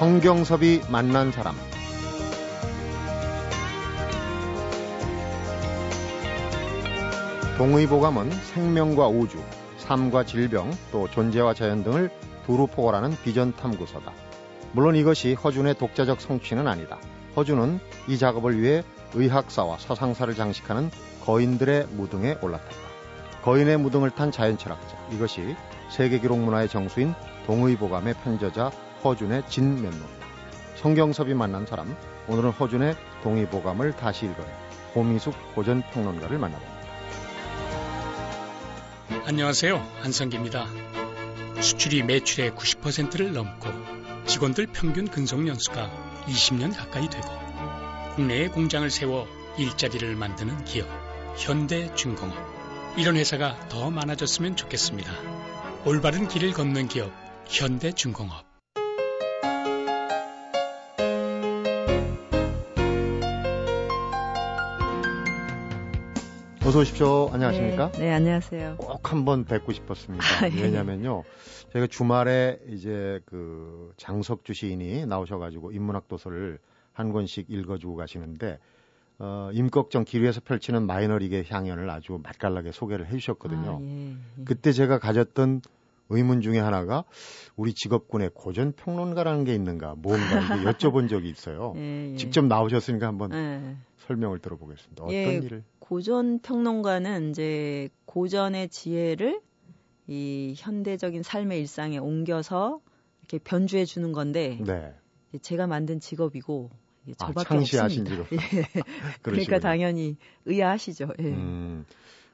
성경섭이 만난 사람 동의보감은 생명과 우주, 삶과 질병, 또 존재와 자연 등을 두루 포괄하는 비전 탐구서다. 물론 이것이 허준의 독자적 성취는 아니다. 허준은 이 작업을 위해 의학사와 서상사를 장식하는 거인들의 무등에 올라탔다. 거인의 무등을 탄 자연철학자. 이것이 세계기록문화의 정수인 동의보감의 편저자 허준의 진면모다. 성경섭이 만난 사람, 오늘은 허준의 동의보감을 다시 읽어내 고미숙 고전평론가를 만나봅니다. 안녕하세요. 한성기입니다. 수출이 매출의 90%를 넘고 직원들 평균 근속 연수가 20년 가까이 되고 국내에 공장을 세워 일자리를 만드는 기업 현대중공업 이런 회사가 더 많아졌으면 좋겠습니다. 올바른 길을 걷는 기업 현대중공업 어서 오십시오. 안녕하십니까? 네, 네 안녕하세요. 꼭 한번 뵙고 싶었습니다. 아, 예. 왜냐면요. 저희가 주말에 이제 그 장석주 시인이 나오셔가지고 인문학 도서를 한 권씩 읽어주고 가시는데 어, 임꺽정 기류에서 펼치는 마이너리그의 향연을 아주 맛깔나게 소개를 해주셨거든요. 아, 예, 예. 그때 제가 가졌던 의문 중에 하나가 우리 직업군에 고전 평론가라는 게 있는가 뭔가 여쭤본 적이 있어요. 예, 예. 직접 나오셨으니까 한번 예. 설명을 들어보겠습니다. 어떤 예, 일을? 고전 평론가는 이제 고전의 지혜를 이 현대적인 삶의 일상에 옮겨서 이렇게 변주해 주는 건데 네. 제가 만든 직업이고 아, 저밖에 아, 없습니다. 직업. 예. 그러니까 당연히 의아하시죠. 예. 음,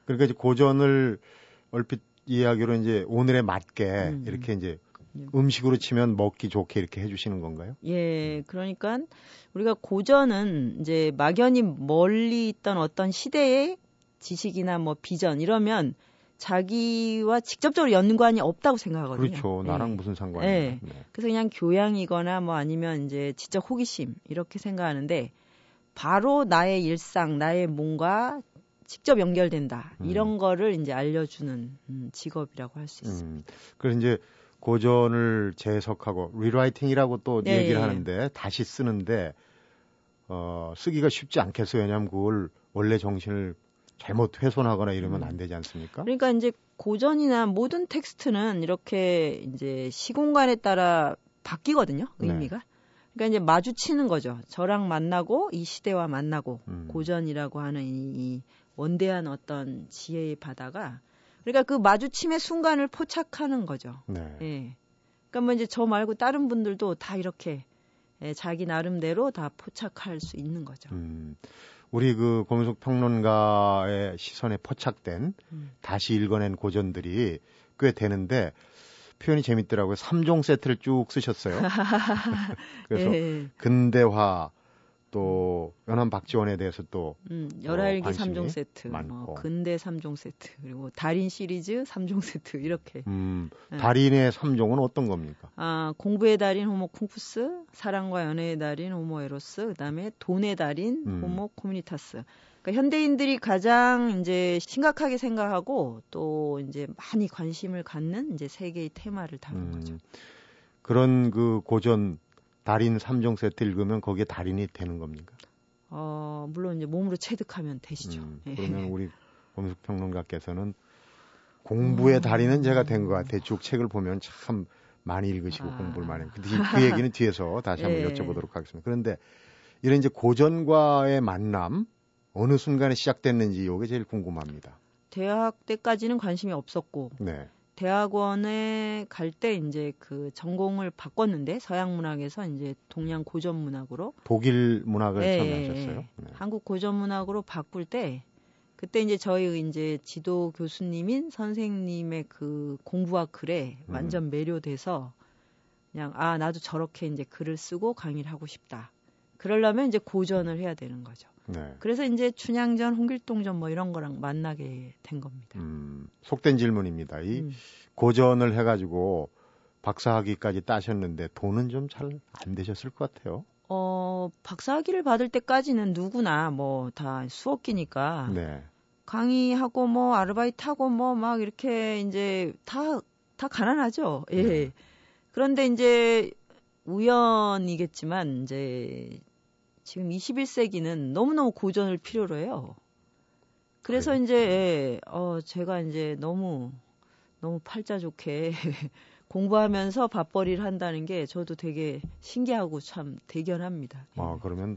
그러니까 이제 고전을 얼핏 이야기로 이제 오늘에 맞게 음. 이렇게 이제 음식으로 치면 먹기 좋게 이렇게 해주시는 건가요? 예, 그러니까 우리가 고전은 이제 막연히 멀리 있던 어떤 시대의 지식이나 뭐 비전 이러면 자기와 직접적으로 연관이 없다고 생각하거든요. 그렇죠. 나랑 예. 무슨 상관이야. 예. 네. 그래서 그냥 교양이거나 뭐 아니면 이제 지적 호기심 이렇게 생각하는데 바로 나의 일상, 나의 뭔가 직접 연결된다. 음. 이런 거를 이제 알려주는 음, 직업이라고 할 수 있습니다. 음. 그래서 이제 고전을 재해석하고 리라이팅이라고 또 네, 얘기를 하는데 다시 쓰는데 어, 쓰기가 쉽지 않겠어요. 왜냐하면 그걸 원래 정신을 잘못 훼손하거나 이러면 안 되지 않습니까? 그러니까 이제 고전이나 모든 텍스트는 이렇게 이제 시공간에 따라 바뀌거든요. 네. 의미가. 네. 그러니까 이제 마주치는 거죠. 저랑 만나고 이 시대와 만나고 음. 고전이라고 하는 이, 이 원대한 어떤 지혜의 바다가 그러니까 그 마주침의 순간을 포착하는 거죠. 네. 예. 그러니까 뭐 이제 저 말고 다른 분들도 다 이렇게 예, 자기 나름대로 다 포착할 수 있는 거죠. 음, 우리 그 고미숙 평론가의 시선에 포착된 음. 다시 읽어낸 고전들이 꽤 되는데 표현이 재밌더라고요. 3종 세트를 쭉 쓰셨어요. 그래서 예. 근대화, 또 연암 박지원에 대해서 또 음, 열하일기 어, 3종 세트, 뭐 많고. 뭐 근대 3종 세트, 그리고 달인 시리즈 3종 세트 이렇게. 음, 네. 달인의 3종은 어떤 겁니까? 아, 공부의 달인 호모 쿵푸스, 사랑과 연애의 달인 호모 에로스, 그다음에 돈의 달인 음. 호모 코뮤니타스. 그러니까 현대인들이 가장 이제 심각하게 생각하고 또 이제 많이 관심을 갖는 이제 세계의 테마를 다룬 음, 거죠. 그런 그 고전 달인 3종 세트 읽으면 거기에 달인이 되는 겁니까? 어, 물론 이제 몸으로 체득하면 되시죠. 음, 예. 그러면 우리 범숙 평론가께서는 공부의 음. 달인은 제가 된 것 같아요. 쭉 책을 보면 참 많이 읽으시고 아. 공부를 많이. 그, 그 얘기는 뒤에서 다시 한번 예. 여쭤보도록 하겠습니다. 그런데 이런 이제 고전과의 만남 어느 순간에 시작됐는지 이게 제일 궁금합니다. 대학 때까지는 관심이 없었고 네. 대학원에 갈 때 이제 그 전공을 바꿨는데 서양 문학에서 이제 동양 고전 문학으로 독일 문학을 네, 선택하셨어요. 네. 한국 고전 문학으로 바꿀 때 그때 이제 저희 이제 지도 교수님인 선생님의 그 공부와 글에 음. 완전 매료돼서 그냥 아 나도 저렇게 이제 글을 쓰고 강의를 하고 싶다. 그러려면 이제 고전을 해야 되는 거죠. 네. 그래서 이제 춘향전, 홍길동전 뭐 이런 거랑 만나게 된 겁니다. 음, 속된 질문입니다. 이 음. 고전을 해가지고 박사학위까지 따셨는데 돈은 좀 잘 안 되셨을 것 같아요. 어, 박사학위를 받을 때까지는 누구나 뭐 다 수업 기니까 네. 강의하고 뭐 아르바이트하고 뭐 막 이렇게 이제 다 다 가난하죠. 예. 네. 그런데 이제 우연이겠지만 이제 지금 21세기는 너무너무 고전을 필요로 해요. 그래서 그래. 이제 예, 어 제가 이제 너무 너무 팔자 좋게 공부하면서 밥벌이를 한다는 게 저도 되게 신기하고 참 대견합니다. 아, 예. 그러면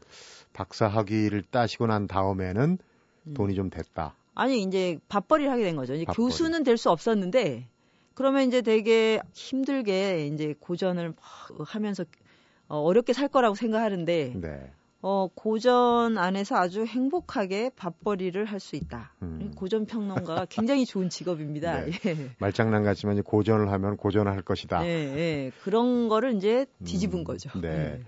박사 학위를 따시고 난 다음에는 음. 돈이 좀 됐다. 아니, 이제 밥벌이를 하게 된 거죠. 이제 밥벌이. 교수는 될 수 없었는데 그러면 이제 되게 힘들게 이제 고전을 하면서 어, 어렵게 살 거라고 생각하는데 네. 어, 고전 안에서 아주 행복하게 밥벌이를 할 수 있다. 음. 고전 평론가가 굉장히 좋은 직업입니다. 네. 예. 말장난 같지만 고전을 하면 고전을 할 것이다. 네, 예. 그런 거를 이제 뒤집은 음. 거죠. 네. 네.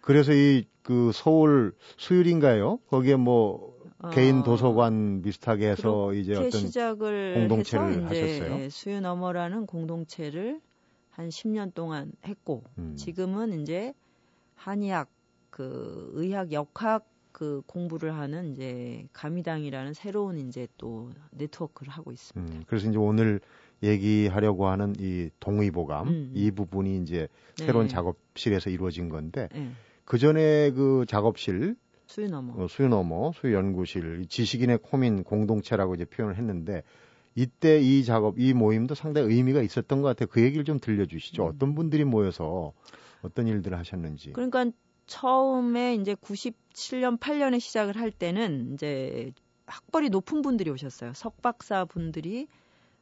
그래서 이 그 서울 수율인가요? 거기에 뭐 어, 개인 도서관 비슷하게 해서 이제 어떤 시작을 공동체를 하셨어요? 수유 너머라는 공동체를 한 10년 동안 했고 음. 지금은 이제 한의학 그 의학 역학 그 공부를 하는 이제 가미당이라는 새로운 이제 또 네트워크를 하고 있습니다. 음, 그래서 이제 오늘 얘기하려고 하는 이 동의보감 음, 음. 이 부분이 이제 새로운 네. 작업실에서 이루어진 건데 네. 그 전에 그 작업실 수유너머 어, 수유너머 수연구실 지식인의 코민 공동체라고 이제 표현을 했는데 이때 이 작업 이 모임도 상당히 의미가 있었던 것 같아요. 그 얘기를 좀 들려주시죠. 음. 어떤 분들이 모여서 어떤 일들을 하셨는지. 그러니까 처음에 이제 97년 8년에 시작을 할 때는 이제 학벌이 높은 분들이 오셨어요. 석박사 분들이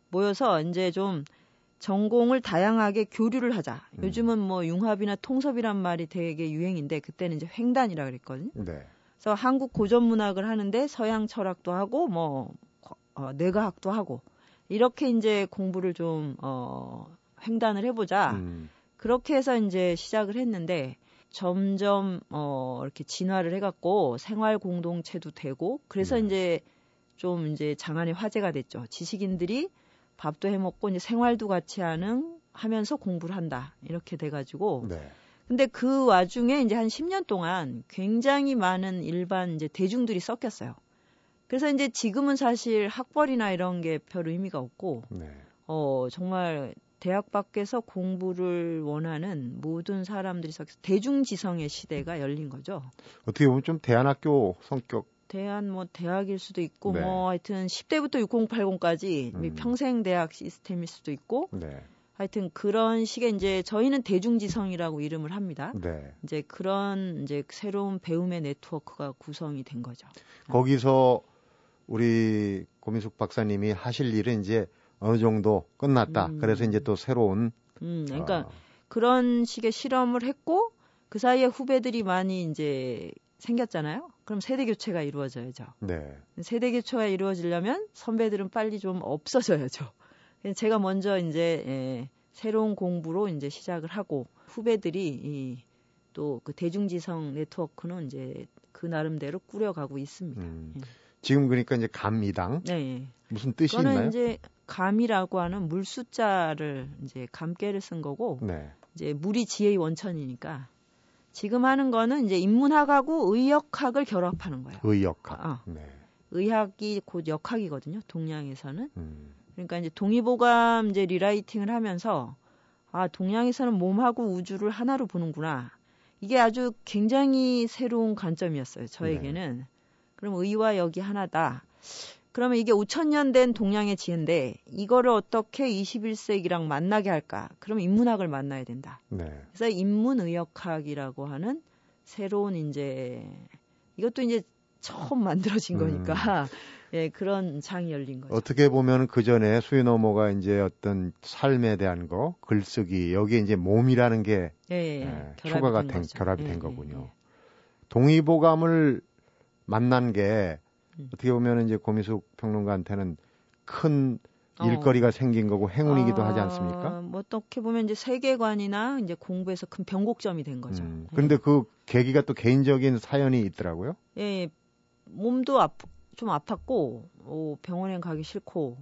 모여서 이제 좀 전공을 다양하게 교류를 하자. 음. 요즘은 뭐 융합이나 통섭이란 말이 되게 유행인데 그때는 이제 횡단이라 그랬거든요. 네. 그래서 한국 고전 문학을 하는데 서양 철학도 하고 뭐 어, 뇌과학도 하고 이렇게 이제 공부를 좀 어, 횡단을 해보자. 음. 그렇게 해서 이제 시작을 했는데 점점 어 이렇게 진화를 해갖고 생활 공동체도 되고 그래서 네. 이제 좀 이제 장안의 화제가 됐죠. 지식인들이 밥도 해 먹고 이제 생활도 같이 하는 하면서 공부를 한다 이렇게 돼가지고. 네. 근데 그 와중에 이제 한 10년 동안 굉장히 많은 일반 이제 대중들이 섞였어요. 그래서 이제 지금은 사실 학벌이나 이런 게 별 의미가 없고, 네. 어, 정말 대학 밖에서 공부를 원하는 모든 사람들이 대중지성의 시대가 열린 거죠. 어떻게 보면 좀 대안학교 성격. 대안 뭐 대학일 수도 있고 네. 뭐 하여튼 10대부터 6080까지 음. 평생 대학 시스템일 수도 있고 네. 하여튼 그런 식의 이제 저희는 대중지성이라고 이름을 합니다. 네. 이제 그런 이제 새로운 배움의 네트워크가 구성이 된 거죠. 거기서 우리 고민숙 박사님이 하실 일은 이제 어느 정도 끝났다. 음. 그래서 이제 또 새로운 음, 그러니까 어. 그런 식의 실험을 했고 그 사이에 후배들이 많이 이제 생겼잖아요. 그럼 세대 교체가 이루어져야죠. 네. 세대 교체가 이루어지려면 선배들은 빨리 좀 없어져야죠. 제가 먼저 이제 예, 새로운 공부로 이제 시작을 하고 후배들이 이, 또그 대중지성 네트워크는 이제 그 나름대로 꾸려가고 있습니다. 음. 예. 지금 그러니까 이제 감미당 네. 무슨 뜻이 있나요? 이제 감이라고 하는 물 숫자를 이제 감깨를 쓴 거고 네. 이제 물이 지혜의 원천이니까 지금 하는 거는 이제 인문학하고 의역학을 결합하는 거예요. 의역학. 어. 네. 의학이 곧 역학이거든요. 동양에서는. 음. 그러니까 이제 동의보감 이제 리라이팅을 하면서 아 동양에서는 몸하고 우주를 하나로 보는구나. 이게 아주 굉장히 새로운 관점이었어요. 저에게는. 네. 그럼 의와 역이 하나다. 그러면 이게 5천 년 된 동양의 지혜인데 이거를 어떻게 21세기랑 만나게 할까? 그럼 인문학을 만나야 된다. 네. 그래서 인문의역학이라고 하는 새로운 이제 이것도 이제 처음 만들어진 음. 거니까 예, 그런 장이 열린 거죠. 어떻게 보면 그 전에 수인어모가 이제 어떤 삶에 대한 거, 글쓰기 여기에 이제 몸이라는 게 예, 예, 예, 초과가 된, 결합이 된 예, 예, 거군요. 동의보감을 만난 게 음. 어떻게 보면 이제 고미숙 평론가한테는 큰 어. 일거리가 생긴 거고 행운이기도 아, 하지 않습니까? 뭐 어떻게 보면 이제 세계관이나 이제 공부에서 큰 변곡점이 된 거죠. 음, 그런데 예. 그 계기가 또 개인적인 사연이 있더라고요. 예, 몸도 아프, 좀 아팠고 어, 병원에 가기 싫고.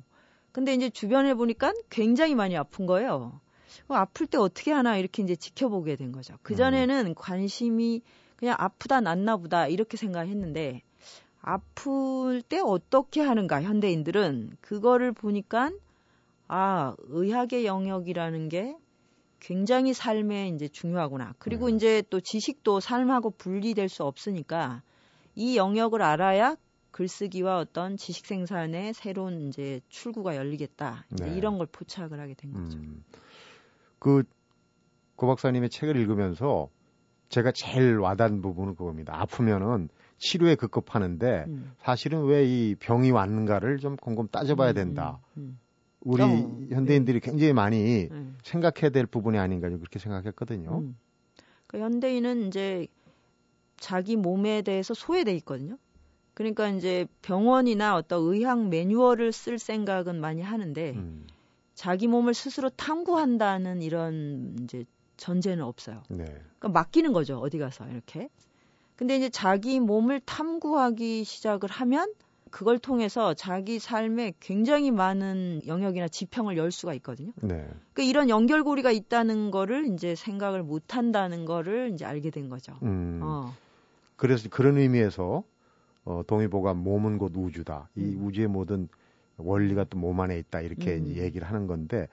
근데 이제 주변에 보니까 굉장히 많이 아픈 거예요. 어, 아플 때 어떻게 하나 이렇게 이제 지켜보게 된 거죠. 그 전에는 음. 관심이 그냥 아프다 낫나 보다 이렇게 생각했는데 아플 때 어떻게 하는가 현대인들은 그거를 보니까 아 의학의 영역이라는 게 굉장히 삶에 이제 중요하구나. 그리고 네. 이제 또 지식도 삶하고 분리될 수 없으니까 이 영역을 알아야 글쓰기와 어떤 지식 생산의 새로운 이제 출구가 열리겠다. 이제 네. 이런 걸 포착을 하게 된 거죠. 음. 그, 고 박사님의 책을 읽으면서 제가 제일 와닿은 부분은 그겁니다. 아프면은 치료에 급급하는데 음. 사실은 왜 이 병이 왔는가를 좀 곰곰 따져봐야 음, 된다. 음, 음. 우리 어, 현대인들이 네. 굉장히 많이 네. 생각해야 될 부분이 아닌가 그렇게 생각했거든요. 음. 그 현대인은 이제 자기 몸에 대해서 소외돼 있거든요. 그러니까 이제 병원이나 어떤 의학 매뉴얼을 쓸 생각은 많이 하는데 음. 자기 몸을 스스로 탐구한다는 이런 이제 전제는 없어요. 네. 그러니까 맡기는 거죠. 어디 가서 이렇게. 근데 이제 자기 몸을 탐구하기 시작을 하면 그걸 통해서 자기 삶에 굉장히 많은 영역이나 지평을 열 수가 있거든요. 네. 그러니까 이런 연결고리가 있다는 거를 이제 생각을 못 한다는 거를 이제 알게 된 거죠. 음. 어. 그래서 그런 의미에서 어, 동의보가 몸은 곧 우주다. 이 음. 우주의 모든 원리가 또 몸 안에 있다. 이렇게 음. 얘기를 하는 건데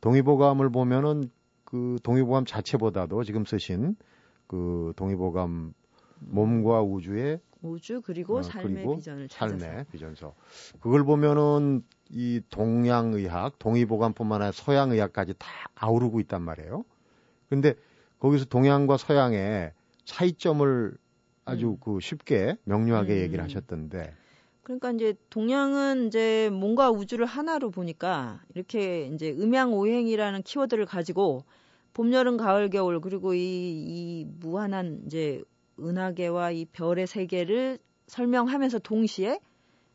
동의보감을 보면은 그 동의보감 자체보다도 지금 쓰신 그 동의보감 몸과 우주의 우주 그리고 어, 삶의 그리고 비전을 찾아서. 삶의 비전서. 그걸 보면은 이 동양 의학, 동의보감뿐만 아니라 서양 의학까지 다 아우르고 있단 말이에요. 근데 거기서 동양과 서양의 차이점을 아주 음. 그 쉽게 명료하게 음. 얘기를 하셨던데. 그러니까 이제 동양은 이제 뭔가 우주를 하나로 보니까 이렇게 이제 음양오행이라는 키워드를 가지고 봄, 여름, 가을, 겨울 그리고 이, 이 무한한 이제 은하계와 이 별의 세계를 설명하면서 동시에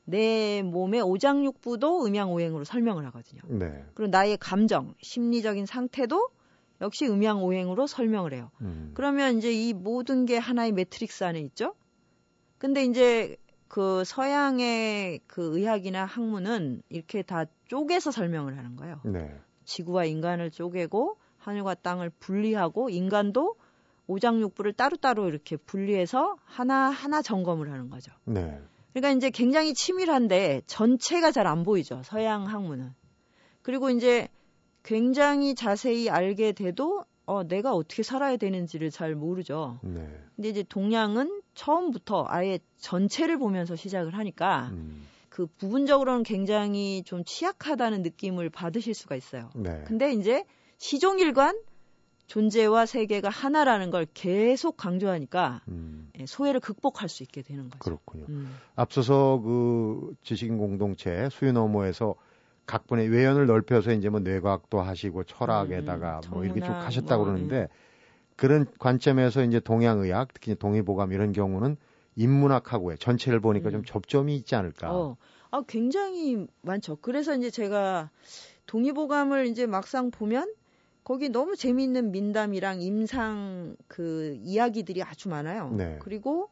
내 몸의 오장육부도 음양오행으로 설명을 하거든요. 네. 그리고 나의 감정, 심리적인 상태도 역시 음양오행으로 설명을 해요. 음. 그러면 이제 이 모든 게 하나의 매트릭스 안에 있죠. 근데 이제 그 서양의 그 의학이나 학문은 이렇게 다 쪼개서 설명을 하는 거예요. 네. 지구와 인간을 쪼개고 하늘과 땅을 분리하고 인간도 오장육부를 따로따로 이렇게 분리해서 하나하나 점검을 하는 거죠. 네. 그러니까 이제 굉장히 치밀한데 전체가 잘 안 보이죠. 서양 학문은. 그리고 이제 굉장히 자세히 알게 돼도 어, 내가 어떻게 살아야 되는지를 잘 모르죠. 네. 근데 이제 동양은 처음부터 아예 전체를 보면서 시작을 하니까 음. 그 부분적으로는 굉장히 좀 취약하다는 느낌을 받으실 수가 있어요. 네. 근데 이제 시종일관 존재와 세계가 하나라는 걸 계속 강조하니까 음. 예, 소외를 극복할 수 있게 되는 거죠. 그렇군요. 음. 앞서서 그 지식인 공동체 수유너머에서 각분의 외연을 넓혀서 이제 뭐 뇌과학도 하시고 철학에다가 음, 뭐 이렇게 쭉 하셨다 고 뭐, 그러는데 예. 그런 관점에서 이제 동양의학 특히 동의보감 이런 경우는 인문학하고의 전체를 보니까 좀 음. 접점이 있지 않을까. 어. 아, 굉장히 많죠. 그래서 이제 제가 동의보감을 이제 막상 보면 거기 너무 재미있는 민담이랑 임상 그 이야기들이 아주 많아요. 네. 그리고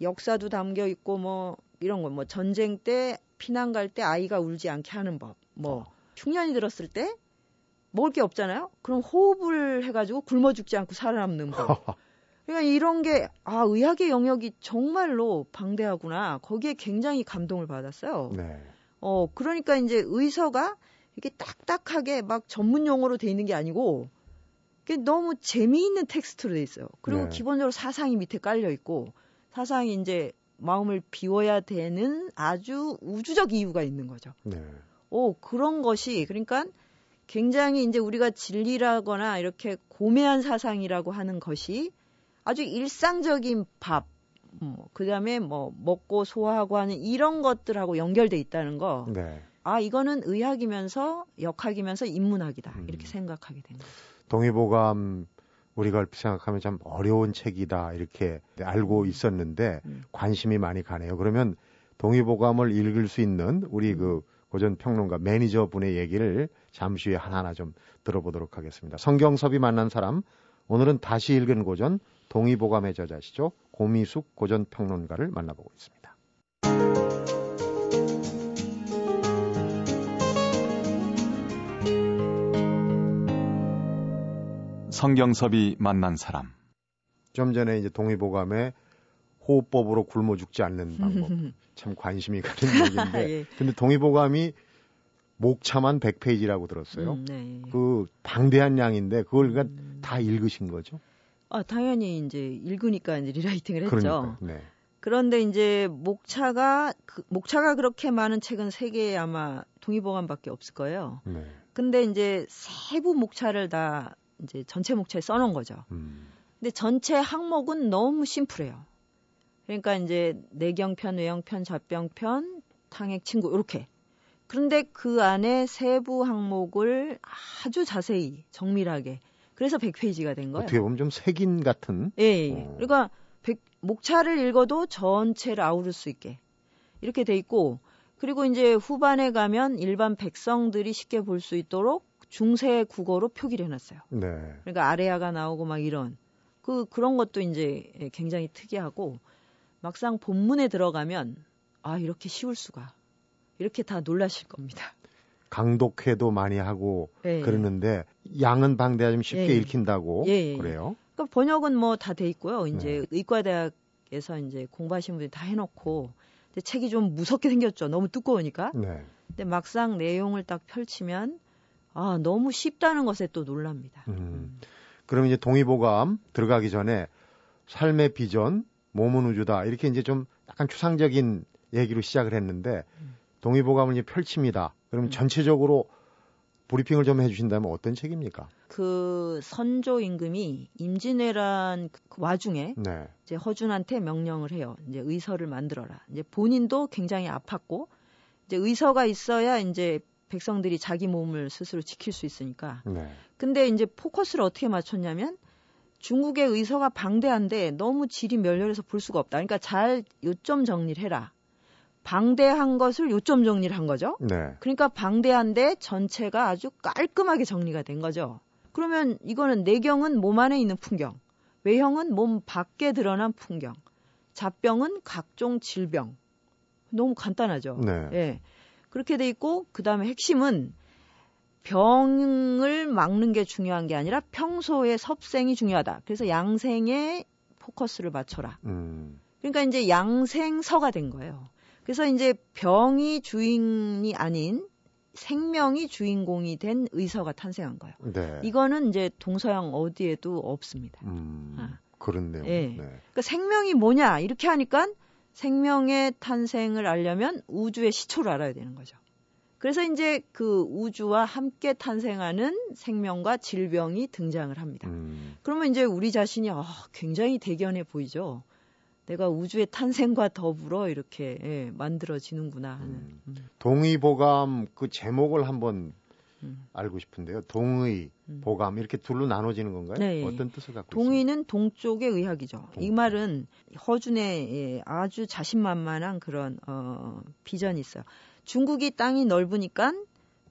역사도 담겨 있고 뭐 이런 거 뭐 전쟁 때 피난 갈 때 아이가 울지 않게 하는 법. 뭐 어. 흉년이 들었을 때 먹을 게 없잖아요. 그럼 호흡을 해가지고 굶어 죽지 않고 살아남는 법. 그러니까 이런 게 아 의학의 영역이 정말로 방대하구나. 거기에 굉장히 감동을 받았어요. 네. 어 그러니까 이제 의서가 이게 딱딱하게 막 전문 용어로 돼 있는 게 아니고 그게 너무 재미있는 텍스트로 돼 있어요. 그리고 네. 기본적으로 사상이 밑에 깔려 있고 사상이 이제 마음을 비워야 되는 아주 우주적 이유가 있는 거죠. 네. 오, 그런 것이 그러니까 굉장히 이제 우리가 진리라거나 이렇게 고매한 사상이라고 하는 것이 아주 일상적인 밥, 뭐, 그 다음에 뭐, 먹고 소화하고 하는 이런 것들하고 연결돼 있다는 거. 네. 아, 이거는 의학이면서 역학이면서 인문학이다. 음. 이렇게 생각하게 됩니다. 동의보감 우리가 생각하면 참 어려운 책이다. 이렇게 알고 음. 있었는데 음. 관심이 많이 가네요. 그러면 동의보감을 읽을 수 있는 우리 음. 그 고전 평론가 매니저 분의 얘기를 잠시 후에 하나하나 좀 들어보도록 하겠습니다. 성경섭이 만난 사람, 오늘은 다시 읽은 고전 동의보감의 저자시죠. 고미숙 고전 평론가를 만나보고 있습니다. 성경섭이 만난 사람. 좀 전에 이제 동의보감에 호흡법으로 굶어 죽지 않는 방법. 참 관심이 가는 얘기인데. 예. 근데 동의보감이 목차만 100페이지라고 들었어요. 음, 네. 그 방대한 양인데 그걸 그러니까 음. 다 읽으신 거죠? 아, 당연히 이제 읽으니까 이제 리라이팅을 했죠. 그러니까, 네. 그런데 이제 목차가 그, 목차가 그렇게 많은 책은 세계에 아마 동의보감밖에 없을 거예요. 네. 근데 이제 세부 목차를 다 이제 전체 목차에 써놓은 거죠. 음. 근데 전체 항목은 너무 심플해요. 그러니까 이제 내경편, 외형편, 잡병편, 탕액 친구 이렇게. 그런데 그 안에 세부 항목을 아주 자세히 정밀하게 그래서 100페이지가 된 거예요. 어떻게 보면 좀 색인 같은. 예. 예. 어. 그러니까 100, 목차를 읽어도 전체를 아우를 수 있게 이렇게 돼 있고 그리고 이제 후반에 가면 일반 백성들이 쉽게 볼 수 있도록 중세 국어로 표기를 해놨어요. 네. 그러니까 아레아가 나오고 막 이런 그 그런 것도 이제 굉장히 특이하고 막상 본문에 들어가면 아 이렇게 쉬울 수가 이렇게 다 놀라실 겁니다. 강독회도 많이 하고 네. 그러는데 양은 방대하지만 쉽게 네. 읽힌다고 네. 그래요. 그러니까 번역은 뭐 다 돼 있고요. 이제 네. 의과대학에서 이제 공부하신 분들이 다 해놓고 근데 책이 좀 무섭게 생겼죠. 너무 두꺼우니까. 네. 근데 막상 내용을 딱 펼치면 아 너무 쉽다는 것에 또 놀랍니다. 음. 음. 그럼 이제 동의보감 들어가기 전에 삶의 비전, 몸은 우주다 이렇게 이제 좀 약간 추상적인 얘기로 시작을 했는데 음. 동의보감을 이제 펼칩니다. 그럼 음. 전체적으로 브리핑을 좀 해주신다면 어떤 책입니까? 그 선조 임금이 임진왜란 그 와중에 네. 이제 허준한테 명령을 해요. 이제 의서를 만들어라. 이제 본인도 굉장히 아팠고 이제 의서가 있어야 이제 백성들이 자기 몸을 스스로 지킬 수 있으니까. 네. 근데 이제 포커스를 어떻게 맞췄냐면 중국의 의서가 방대한데 너무 질이 멸렬해서 볼 수가 없다. 그러니까 잘 요점 정리를 해라. 방대한 것을 요점 정리를 한 거죠. 네. 그러니까 방대한데 전체가 아주 깔끔하게 정리가 된 거죠. 그러면 이거는 내경은 몸 안에 있는 풍경, 외형은 몸 밖에 드러난 풍경, 잡병은 각종 질병. 너무 간단하죠. 네. 예. 그렇게 돼 있고 그다음에 핵심은 병을 막는 게 중요한 게 아니라 평소의 섭생이 중요하다. 그래서 양생에 포커스를 맞춰라. 음. 그러니까 이제 양생서가 된 거예요. 그래서 이제 병이 주인이 아닌 생명이 주인공이 된 의서가 탄생한 거예요. 네. 이거는 이제 동서양 어디에도 없습니다. 음, 아. 그렇네요. 네. 네. 그러니까 생명이 뭐냐 이렇게 하니까 생명의 탄생을 알려면 우주의 시초를 알아야 되는 거죠. 그래서 이제 그 우주와 함께 탄생하는 생명과 질병이 등장을 합니다. 음. 그러면 이제 우리 자신이 아, 굉장히 대견해 보이죠. 내가 우주의 탄생과 더불어 이렇게 예, 만들어지는구나 하는. 음. 음. 동의보감 그 제목을 한번 음. 알고 싶은데요. 동의, 음. 보감 이렇게 둘로 나눠지는 건가요? 네. 어떤 뜻을 갖고 동의는 동쪽의 의학이죠. 동쪽. 이 말은 허준의 예, 아주 자신만만한 그런 어, 비전이 있어요. 중국이 땅이 넓으니까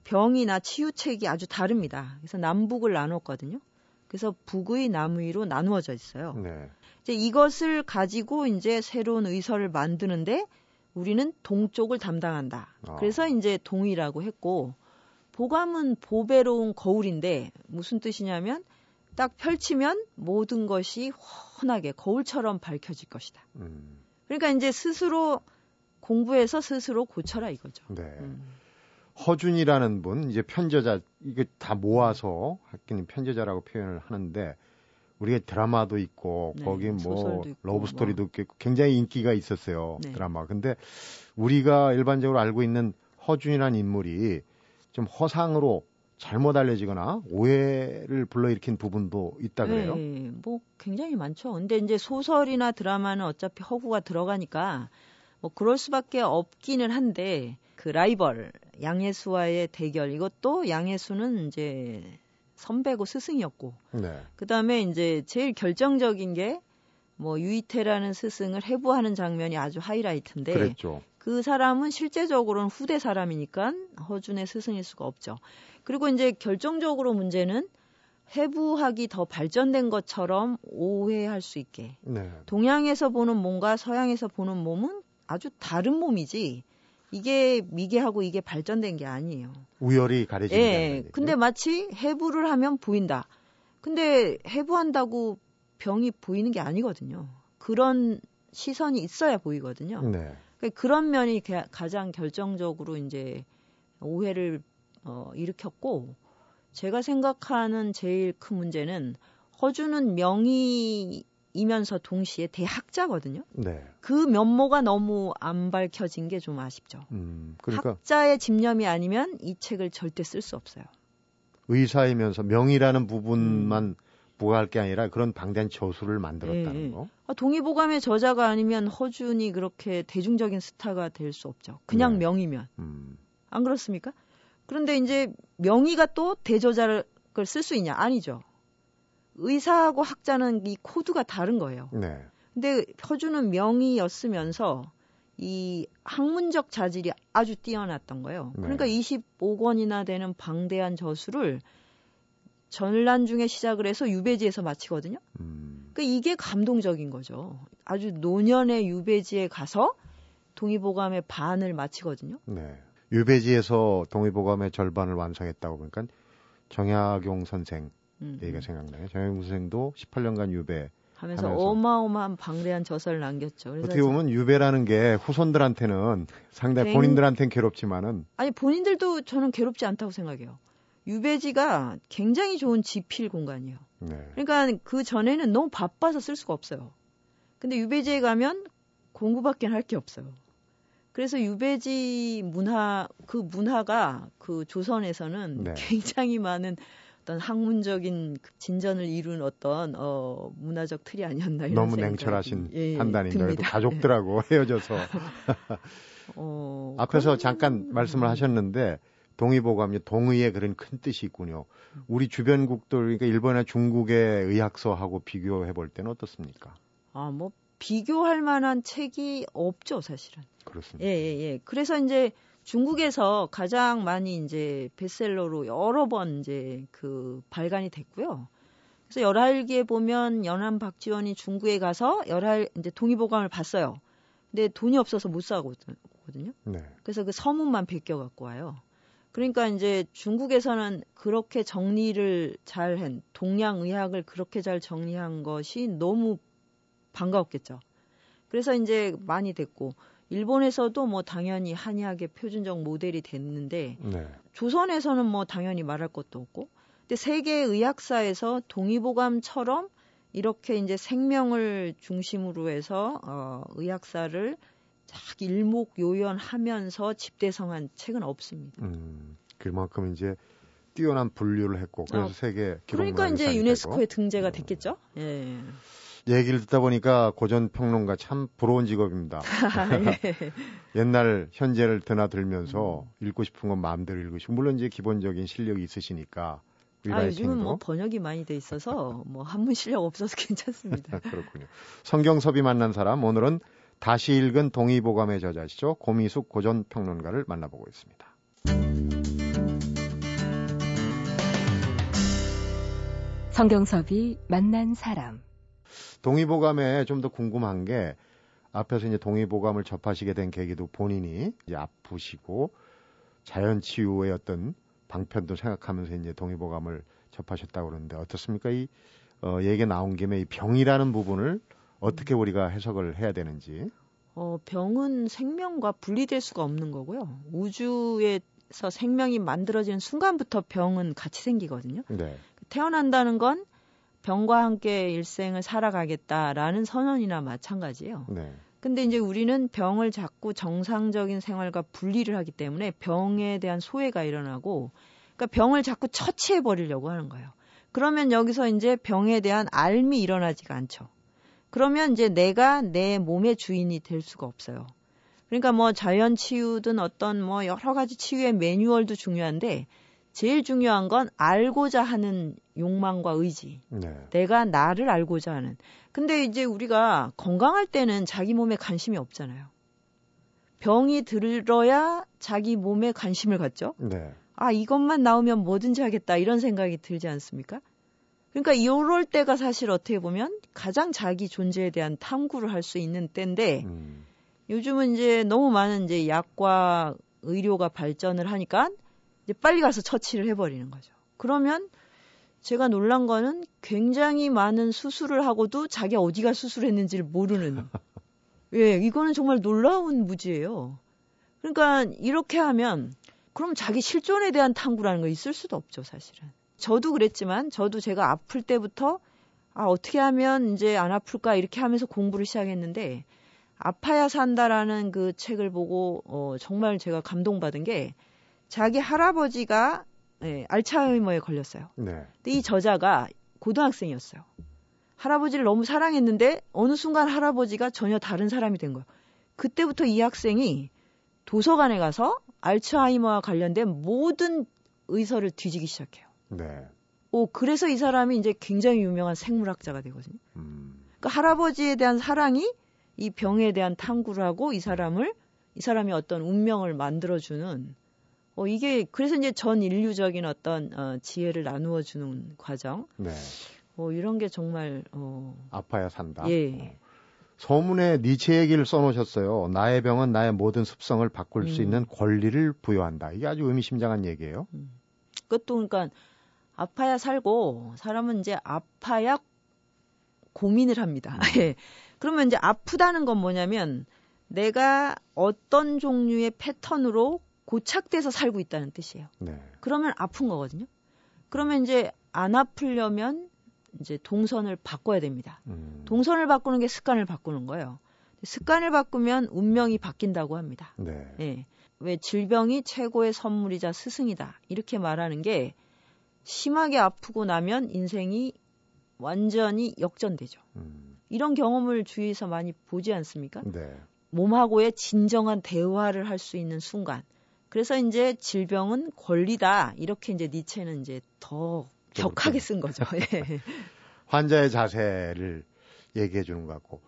병이나 치유책이 아주 다릅니다. 그래서 남북을 나눴거든요. 그래서 북의 남의로 나누어져 있어요. 네. 이제 이것을 가지고 이제 새로운 의서를 만드는데 우리는 동쪽을 담당한다. 아. 그래서 이제 동이라고 했고 보감은 보배로운 거울인데 무슨 뜻이냐면 딱 펼치면 모든 것이 훤하게 거울처럼 밝혀질 것이다. 음. 그러니까 이제 스스로 공부해서 스스로 고쳐라 이거죠. 네. 음. 허준이라는 분 이제 편저자 이게 다 모아서 학교는 편저자라고 표현을 하는데 우리가 드라마도 있고 네, 거기 뭐 love story도 뭐. 있고 굉장히 인기가 있었어요 네. 드라마. 근데 우리가 일반적으로 알고 있는 허준이라는 인물이 좀 허상으로 잘못 알려지거나 오해를 불러일으킨 부분도 있다 그래요. 네, 뭐 굉장히 많죠. 근데 이제 소설이나 드라마는 어차피 허구가 들어가니까 뭐 그럴 수밖에 없기는 한데 그 라이벌 양예수와의 대결 이것도 양예수는 이제 선배고 스승이었고 네. 그다음에 이제 제일 결정적인 게 뭐 유이태라는 스승을 해부하는 장면이 아주 하이라이트인데 그랬죠. 그 사람은 실제적으로는 후대 사람이니까 허준의 스승일 수가 없죠. 그리고 이제 결정적으로 문제는 해부학이 더 발전된 것처럼 오해할 수 있게 네. 동양에서 보는 몸과 서양에서 보는 몸은 아주 다른 몸이지 이게 미개하고 이게 발전된 게 아니에요. 우열이 가려지는 예. 근데 마치 해부를 하면 보인다. 근데 해부한다고 병이 보이는 게 아니거든요. 그런 시선이 있어야 보이거든요. 네. 그러니까 그런 면이 가장 결정적으로 이제 오해를 어, 일으켰고 제가 생각하는 제일 큰 문제는 허준은 명의이면서 동시에 대학자거든요. 네. 그 면모가 너무 안 밝혀진 게 좀 아쉽죠. 음, 그러니까 학자의 집념이 아니면 이 책을 절대 쓸 수 없어요. 의사이면서 명의라는 부분만 음. 부과할 게 아니라 그런 방대한 저수를 만들었다는 예, 거. 아, 동의보감의 저자가 아니면 허준이 그렇게 대중적인 스타가 될 수 없죠. 그냥 네. 명의면. 음. 안 그렇습니까? 그런데 이제 명의가 또 대저자를 쓸 수 있냐? 아니죠. 의사하고 학자는 이 코드가 다른 거예요. 네. 근데 허준은 명의였으면서 이 학문적 자질이 아주 뛰어났던 거예요. 네. 그러니까 25권이나 되는 방대한 저수를 전란 중에 시작을 해서 유배지에서 마치거든요. 음. 그러니까 이게 감동적인 거죠. 아주 노년의 유배지에 가서 동의보감의 반을 마치거든요. 네. 유배지에서 동의보감의 절반을 완성했다고 보니까 정약용 선생 음. 얘기가 생각나요. 정약용 선생도 18년간 유배 하면서, 하면서, 어마어마한 방대한 저서를 남겼죠. 어떻게 보면 유배라는 게 후손들한테는 상당히 본인들한테는 괴롭지만은 아니 본인들도 저는 괴롭지 않다고 생각해요. 유배지가 굉장히 좋은 지필 공간이에요. 네. 그러니까 그 전에는 너무 바빠서 쓸 수가 없어요. 근데 유배지에 가면 공부밖에 할 게 없어요. 그래서 유배지 문화 그 문화가 그 조선에서는 네. 굉장히 많은 어떤 학문적인 진전을 이룬 어떤 어 문화적 틀이 아니었나 이런 너무 냉철하신 예, 판단인데 그래도 가족들하고 헤어져서 어, 앞에서 잠깐 말씀을 하셨는데 동의보감이 동의의 그런 큰 뜻이 있군요. 우리 주변국들 그러니까 일본이나 중국의 의학서하고 비교해 볼 때는 어떻습니까? 아, 뭐 비교할 만한 책이 없죠, 사실은. 그렇습니다. 예, 예, 예. 그래서 이제 중국에서 가장 많이 이제 베셀러로 여러 번 이제 그 발간이 됐고요. 그래서 열할기에 보면 연암 박지원이 중국에 가서 열할 이제 동의보감을 봤어요. 근데 돈이 없어서 못 사거든요. 네. 그래서 그 서문만 베껴 갖고 와요. 그러니까 이제 중국에서는 그렇게 정리를 잘한 동양 의학을 그렇게 잘 정리한 것이 너무 반가웠겠죠. 그래서 이제 많이 됐고 일본에서도 뭐 당연히 한의학의 표준적 모델이 됐는데 네. 조선에서는 뭐 당연히 말할 것도 없고 근데 세계 의학사에서 동의보감처럼 이렇게 이제 생명을 중심으로 해서 어 의학사를 쫙 일목요연하면서 집대성한 책은 없습니다. 음, 그만큼 이제 뛰어난 분류를 했고 그래서 어, 세계 그러니까 이제 유네스코에 되고. 등재가 됐겠죠. 예. 얘기를 듣다 보니까 고전 평론가 참 부러운 직업입니다. 예. 옛날 현재를 드나들면서 음. 읽고 싶은 건 마음대로 읽으시고 물론 이제 기본적인 실력이 있으시니까 아, 요즘은 뭐 번역이 많이 돼 있어서 뭐 한문 실력 없어서 괜찮습니다. 그렇군요. 성경섭이 만난 사람 오늘은 다시 읽은 동의보감의 저자시죠. 고미숙 고전평론가를 만나보고 있습니다. 성경섭이 만난 사람. 동의보감에 좀 더 궁금한 게 앞에서 이제 동의보감을 접하시게 된 계기도 본인이 이제 아프시고 자연 치유의 어떤 방편도 생각하면서 이제 동의보감을 접하셨다고 그러는데 어떻습니까? 이 어, 얘기 나온 김에 이 병이라는 부분을 어떻게 우리가 해석을 해야 되는지. 어, 병은 생명과 분리될 수가 없는 거고요. 우주에서 생명이 만들어지는 순간부터 병은 같이 생기거든요. 네. 태어난다는 건 병과 함께 일생을 살아가겠다라는 선언이나 마찬가지예요. 네. 근데 이제 우리는 병을 자꾸 정상적인 생활과 분리를 하기 때문에 병에 대한 소외가 일어나고 그러니까 병을 자꾸 처치해 버리려고 하는 거예요. 그러면 여기서 이제 병에 대한 알미 일어나지가 않죠. 그러면 이제 내가 내 몸의 주인이 될 수가 없어요. 그러니까 뭐 자연 치유든 어떤 뭐 여러 가지 치유의 매뉴얼도 중요한데 제일 중요한 건 알고자 하는 욕망과 의지. 네. 내가 나를 알고자 하는. 근데 이제 우리가 건강할 때는 자기 몸에 관심이 없잖아요. 병이 들어야 자기 몸에 관심을 갖죠. 네. 아, 이것만 나오면 뭐든지 하겠다 이런 생각이 들지 않습니까? 그러니까 이럴 때가 사실 어떻게 보면 가장 자기 존재에 대한 탐구를 할 수 있는 때인데 음. 요즘은 이제 너무 많은 이제 약과 의료가 발전을 하니까 이제 빨리 가서 처치를 해버리는 거죠. 그러면 제가 놀란 거는 굉장히 많은 수술을 하고도 자기 어디가 수술했는지를 모르는. 예, 이거는 정말 놀라운 무지예요. 그러니까 이렇게 하면 그럼 자기 실존에 대한 탐구라는 거 있을 수도 없죠, 사실은. 저도 그랬지만 저도 제가 아플 때부터 아, 어떻게 하면 이제 안 아플까 이렇게 하면서 공부를 시작했는데 아파야 산다라는 그 책을 보고 어, 정말 제가 감동받은 게 자기 할아버지가 예, 알츠하이머에 걸렸어요. 네. 근데 이 저자가 고등학생이었어요. 할아버지를 너무 사랑했는데 어느 순간 할아버지가 전혀 다른 사람이 된 거예요. 그때부터 이 학생이 도서관에 가서 알츠하이머와 관련된 모든 의서를 뒤지기 시작해요. 네. 오, 그래서 이 사람이 이제 굉장히 유명한 생물학자가 되거든요. 음. 그러니까 할아버지에 대한 사랑이 이 병에 대한 탐구를 하고 이 사람을 이 사람이 어떤 운명을 만들어주는 어, 이게 그래서 이제 전 인류적인 어떤 어, 지혜를 나누어 주는 과정. 네. 어, 이런 게 정말 어, 아파야 산다. 예. 어. 서문에 니체 얘기를 써놓으셨어요. 나의 병은 나의 모든 습성을 바꿀 음. 수 있는 권리를 부여한다. 이게 아주 의미심장한 얘기예요. 음. 그것도 그러니까 아파야 살고 사람은 이제 아파야 고민을 합니다. 음. 예. 그러면 이제 아프다는 건 뭐냐면 내가 어떤 종류의 패턴으로 고착돼서 살고 있다는 뜻이에요. 네. 그러면 아픈 거거든요. 그러면 이제 안 아프려면 이제 동선을 바꿔야 됩니다. 음. 동선을 바꾸는 게 습관을 바꾸는 거예요. 습관을 바꾸면 운명이 바뀐다고 합니다. 네. 예. 왜 질병이 최고의 선물이자 스승이다. 이렇게 말하는 게 심하게 아프고 나면 인생이 완전히 역전되죠. 음. 이런 경험을 주위에서 많이 보지 않습니까? 네. 몸하고의 진정한 대화를 할 수 있는 순간. 그래서 이제 질병은 권리다. 이렇게 이제 니체는 이제 더 격하게 쓴 거죠. 예. 환자의 자세를 얘기해 주는 것 같고,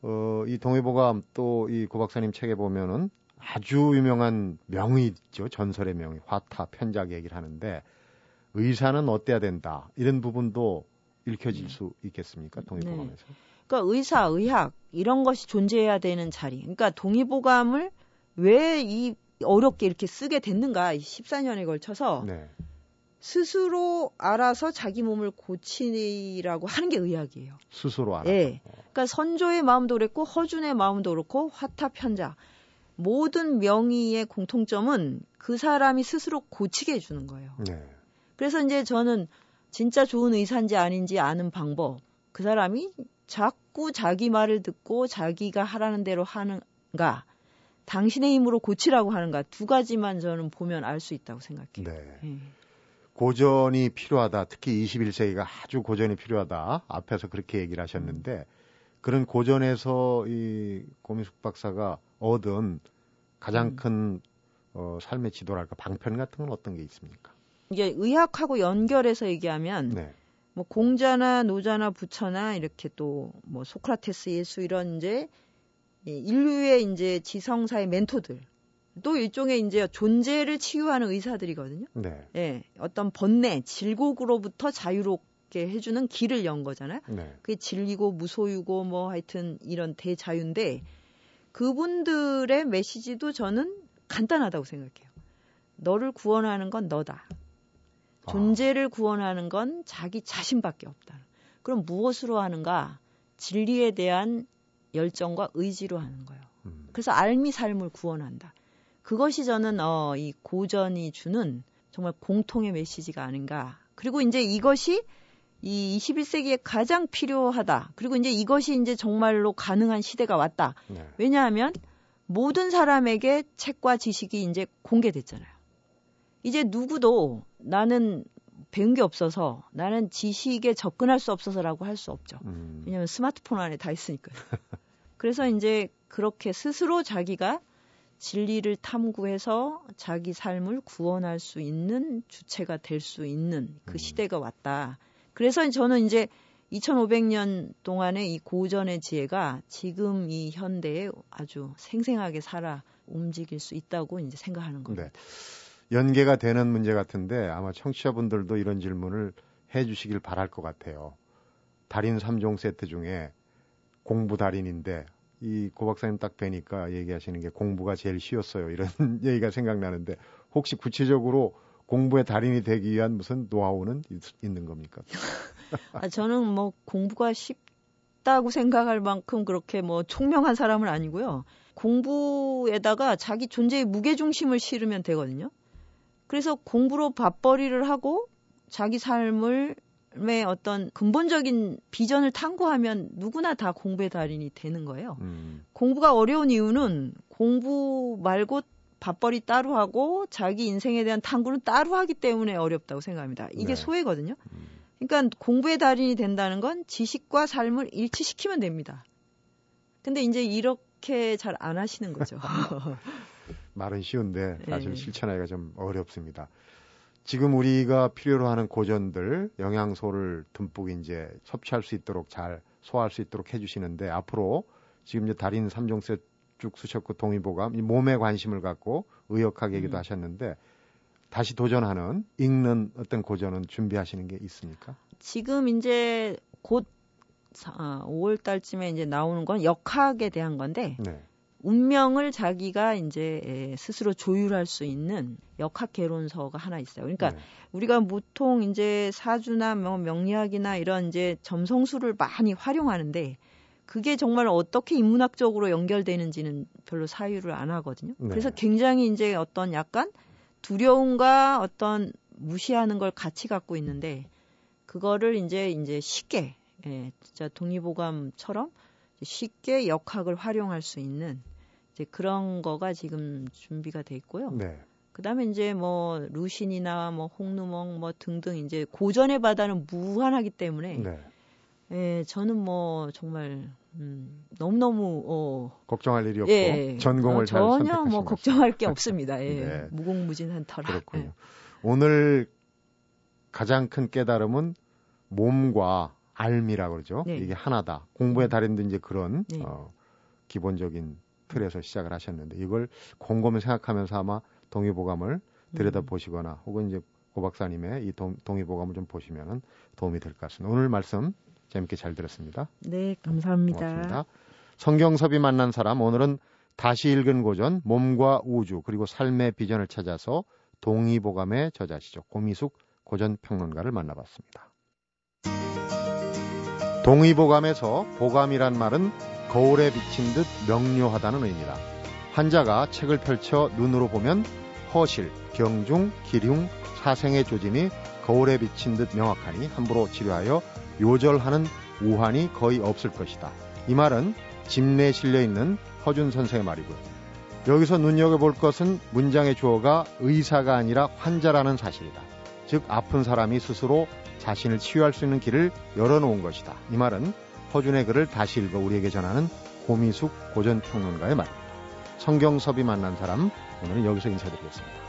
어, 이 동의보감 또 이 고 박사님 책에 보면은 아주 유명한 명의 있죠. 전설의 명의. 화타, 편작 얘기를 하는데, 의사는 어때야 된다. 이런 부분도 읽혀질 음. 수 있겠습니까? 동의보감에서. 네. 그러니까 의사, 의학, 이런 것이 존재해야 되는 자리. 그러니까 동의보감을 왜 이 어렵게 이렇게 쓰게 됐는가, 14년에 걸쳐서. 네. 스스로 알아서 자기 몸을 고치라고 하는 게 의학이에요. 스스로 알아. 예. 그러니까 선조의 마음도 그랬고 허준의 마음도 그렇고 화타 편자 모든 명의의 공통점은 그 사람이 스스로 고치게 해주는 거예요. 네. 그래서 이제 저는 진짜 좋은 의사인지 아닌지 아는 방법. 그 사람이 자꾸 자기 말을 듣고 자기가 하라는 대로 하는가, 당신의 힘으로 고치라고 하는가 두 가지만 저는 보면 알 수 있다고 생각해요. 네. 네. 고전이 필요하다. 특히 21세기가 아주 고전이 필요하다. 앞에서 그렇게 얘기를 하셨는데 그런 고전에서 이 고미숙 박사가 얻은 가장 음. 큰 어, 삶의 지도랄까 방편 같은 건 어떤 게 있습니까? 이게 의학하고 연결해서 얘기하면 네. 뭐 공자나 노자나 부처나 이렇게 또 뭐 소크라테스 예수 이런 이제 인류의 이제 지성사의 멘토들 또 일종의 이제 존재를 치유하는 의사들이거든요. 네. 예, 어떤 번뇌, 질곡으로부터 자유롭게 해주는 길을 연 거잖아요. 네. 그게 진리고 무소유고 뭐 하여튼 이런 대자유인데 그분들의 메시지도 저는 간단하다고 생각해요. 너를 구원하는 건 너다. 존재를 구원하는 건 자기 자신밖에 없다. 그럼 무엇으로 하는가? 진리에 대한 열정과 의지로 하는 거예요. 음. 그래서 알미 삶을 구원한다. 그것이 저는 어, 이 고전이 주는 정말 공통의 메시지가 아닌가. 그리고 이제 이것이 이 21세기에 가장 필요하다. 그리고 이제 이것이 이제 정말로 가능한 시대가 왔다. 네. 왜냐하면 모든 사람에게 책과 지식이 이제 공개됐잖아요. 이제 누구도 나는 배운 게 없어서 나는 지식에 접근할 수 없어서라고 할 수 없죠. 음. 왜냐하면 스마트폰 안에 다 있으니까요. 그래서 이제 그렇게 스스로 자기가 진리를 탐구해서 자기 삶을 구원할 수 있는 주체가 될 수 있는 그 음. 시대가 왔다. 그래서 저는 이제 2500년 동안의 이 고전의 지혜가 지금 이 현대에 아주 생생하게 살아 움직일 수 있다고 이제 생각하는 겁니다. 네. 연계가 되는 문제 같은데 아마 청취자분들도 이런 질문을 해 주시길 바랄 것 같아요. 달인 3종 세트 중에 공부 달인인데 이 고 박사님 딱 뵈니까 얘기하시는 게 공부가 제일 쉬웠어요. 이런 얘기가 생각나는데 혹시 구체적으로 공부의 달인이 되기 위한 무슨 노하우는 있, 는 겁니까? 아, 저는 뭐 공부가 쉽다고 생각할 만큼 그렇게 뭐 총명한 사람은 아니고요. 공부에다가 자기 존재의 무게중심을 실으면 되거든요. 그래서 공부로 밥벌이를 하고 자기 삶을 의 어떤 근본적인 비전을 탐구하면 누구나 다 공부의 달인이 되는 거예요. 음. 공부가 어려운 이유는 공부 말고 밥벌이 따로 하고 자기 인생에 대한 탐구는 따로 하기 때문에 어렵다고 생각합니다. 이게 네. 소외거든요. 음. 그러니까 공부의 달인이 된다는 건 지식과 삶을 일치시키면 됩니다. 근데 이제 이렇게 잘 안 하시는 거죠. 말은 쉬운데 사실 네. 실천하기가 좀 어렵습니다. 지금 우리가 필요로 하는 고전들 영양소를 듬뿍 이제 섭취할 수 있도록 잘 소화할 수 있도록 해주시는데 앞으로 지금 이제 달인 3종세 쭉 쓰셨고 동의보감 이 몸에 관심을 갖고 의역하게 얘기도 음. 하셨는데 다시 도전하는 읽는 어떤 고전은 준비하시는 게 있습니까? 지금 이제 곧 5월 달쯤에 이제 나오는 건 역학에 대한 건데 네. 운명을 자기가 이제 스스로 조율할 수 있는 역학 개론서가 하나 있어요. 그러니까 네. 우리가 보통 이제 사주나 뭐 명리학이나 이런 이제 점성술을 많이 활용하는데 그게 정말 어떻게 인문학적으로 연결되는지는 별로 사유를 안 하거든요. 네. 그래서 굉장히 이제 어떤 약간 두려움과 어떤 무시하는 걸 같이 갖고 있는데 그거를 이제 이제 쉽게 예, 진짜 독립보감처럼 쉽게 역학을 활용할 수 있는 이제 그런 거가 지금 준비가 돼 있고요. 네. 그다음에 이제 뭐 루신이나 뭐 홍누멍 뭐 등등 이제 고전의 바다는 무한하기 때문에 네. 예, 저는 뭐 정말 음, 너무너무 어 걱정할 일이 없고 예, 전공을 어, 전혀 뭐 걱정할 게 없습니다. 예. 네. 무궁무진한 터라. 그렇군요. 예. 오늘 가장 큰 깨달음은 몸과 알미라 그러죠. 네. 이게 하나다. 공부의 달인도 이제 그런 네. 어, 기본적인 틀에서 시작을 하셨는데 이걸 곰곰이 생각하면서 아마 동의보감을 들여다 보시거나 혹은 이제 고 박사님의 이 동, 동의보감을 좀 보시면은 도움이 될 것 같습니다. 오늘 말씀 재밌게 잘 들었습니다. 네, 감사합니다. 고맙습니다. 성경섭이 만난 사람 오늘은 다시 읽은 고전 몸과 우주 그리고 삶의 비전을 찾아서 동의보감의 저자시죠. 고미숙 고전 평론가를 만나봤습니다. 동의보감에서 보감이란 말은 거울에 비친 듯 명료하다는 의미다. 환자가 책을 펼쳐 눈으로 보면 허실, 경중, 기흉, 사생의 조짐이 거울에 비친 듯 명확하니 함부로 치료하여 요절하는 우환이 거의 없을 것이다. 이 말은 집내에 실려 있는 허준 선생의 말이고요. 여기서 눈여겨볼 것은 문장의 주어가 의사가 아니라 환자라는 사실이다. 즉 아픈 사람이 스스로 자신을 치유할 수 있는 길을 열어놓은 것이다. 이 말은 허준의 글을 다시 읽어 우리에게 전하는 고미숙 고전평론가의 말입니다. 성경섭이 만난 사람 오늘은 여기서 인사드리겠습니다.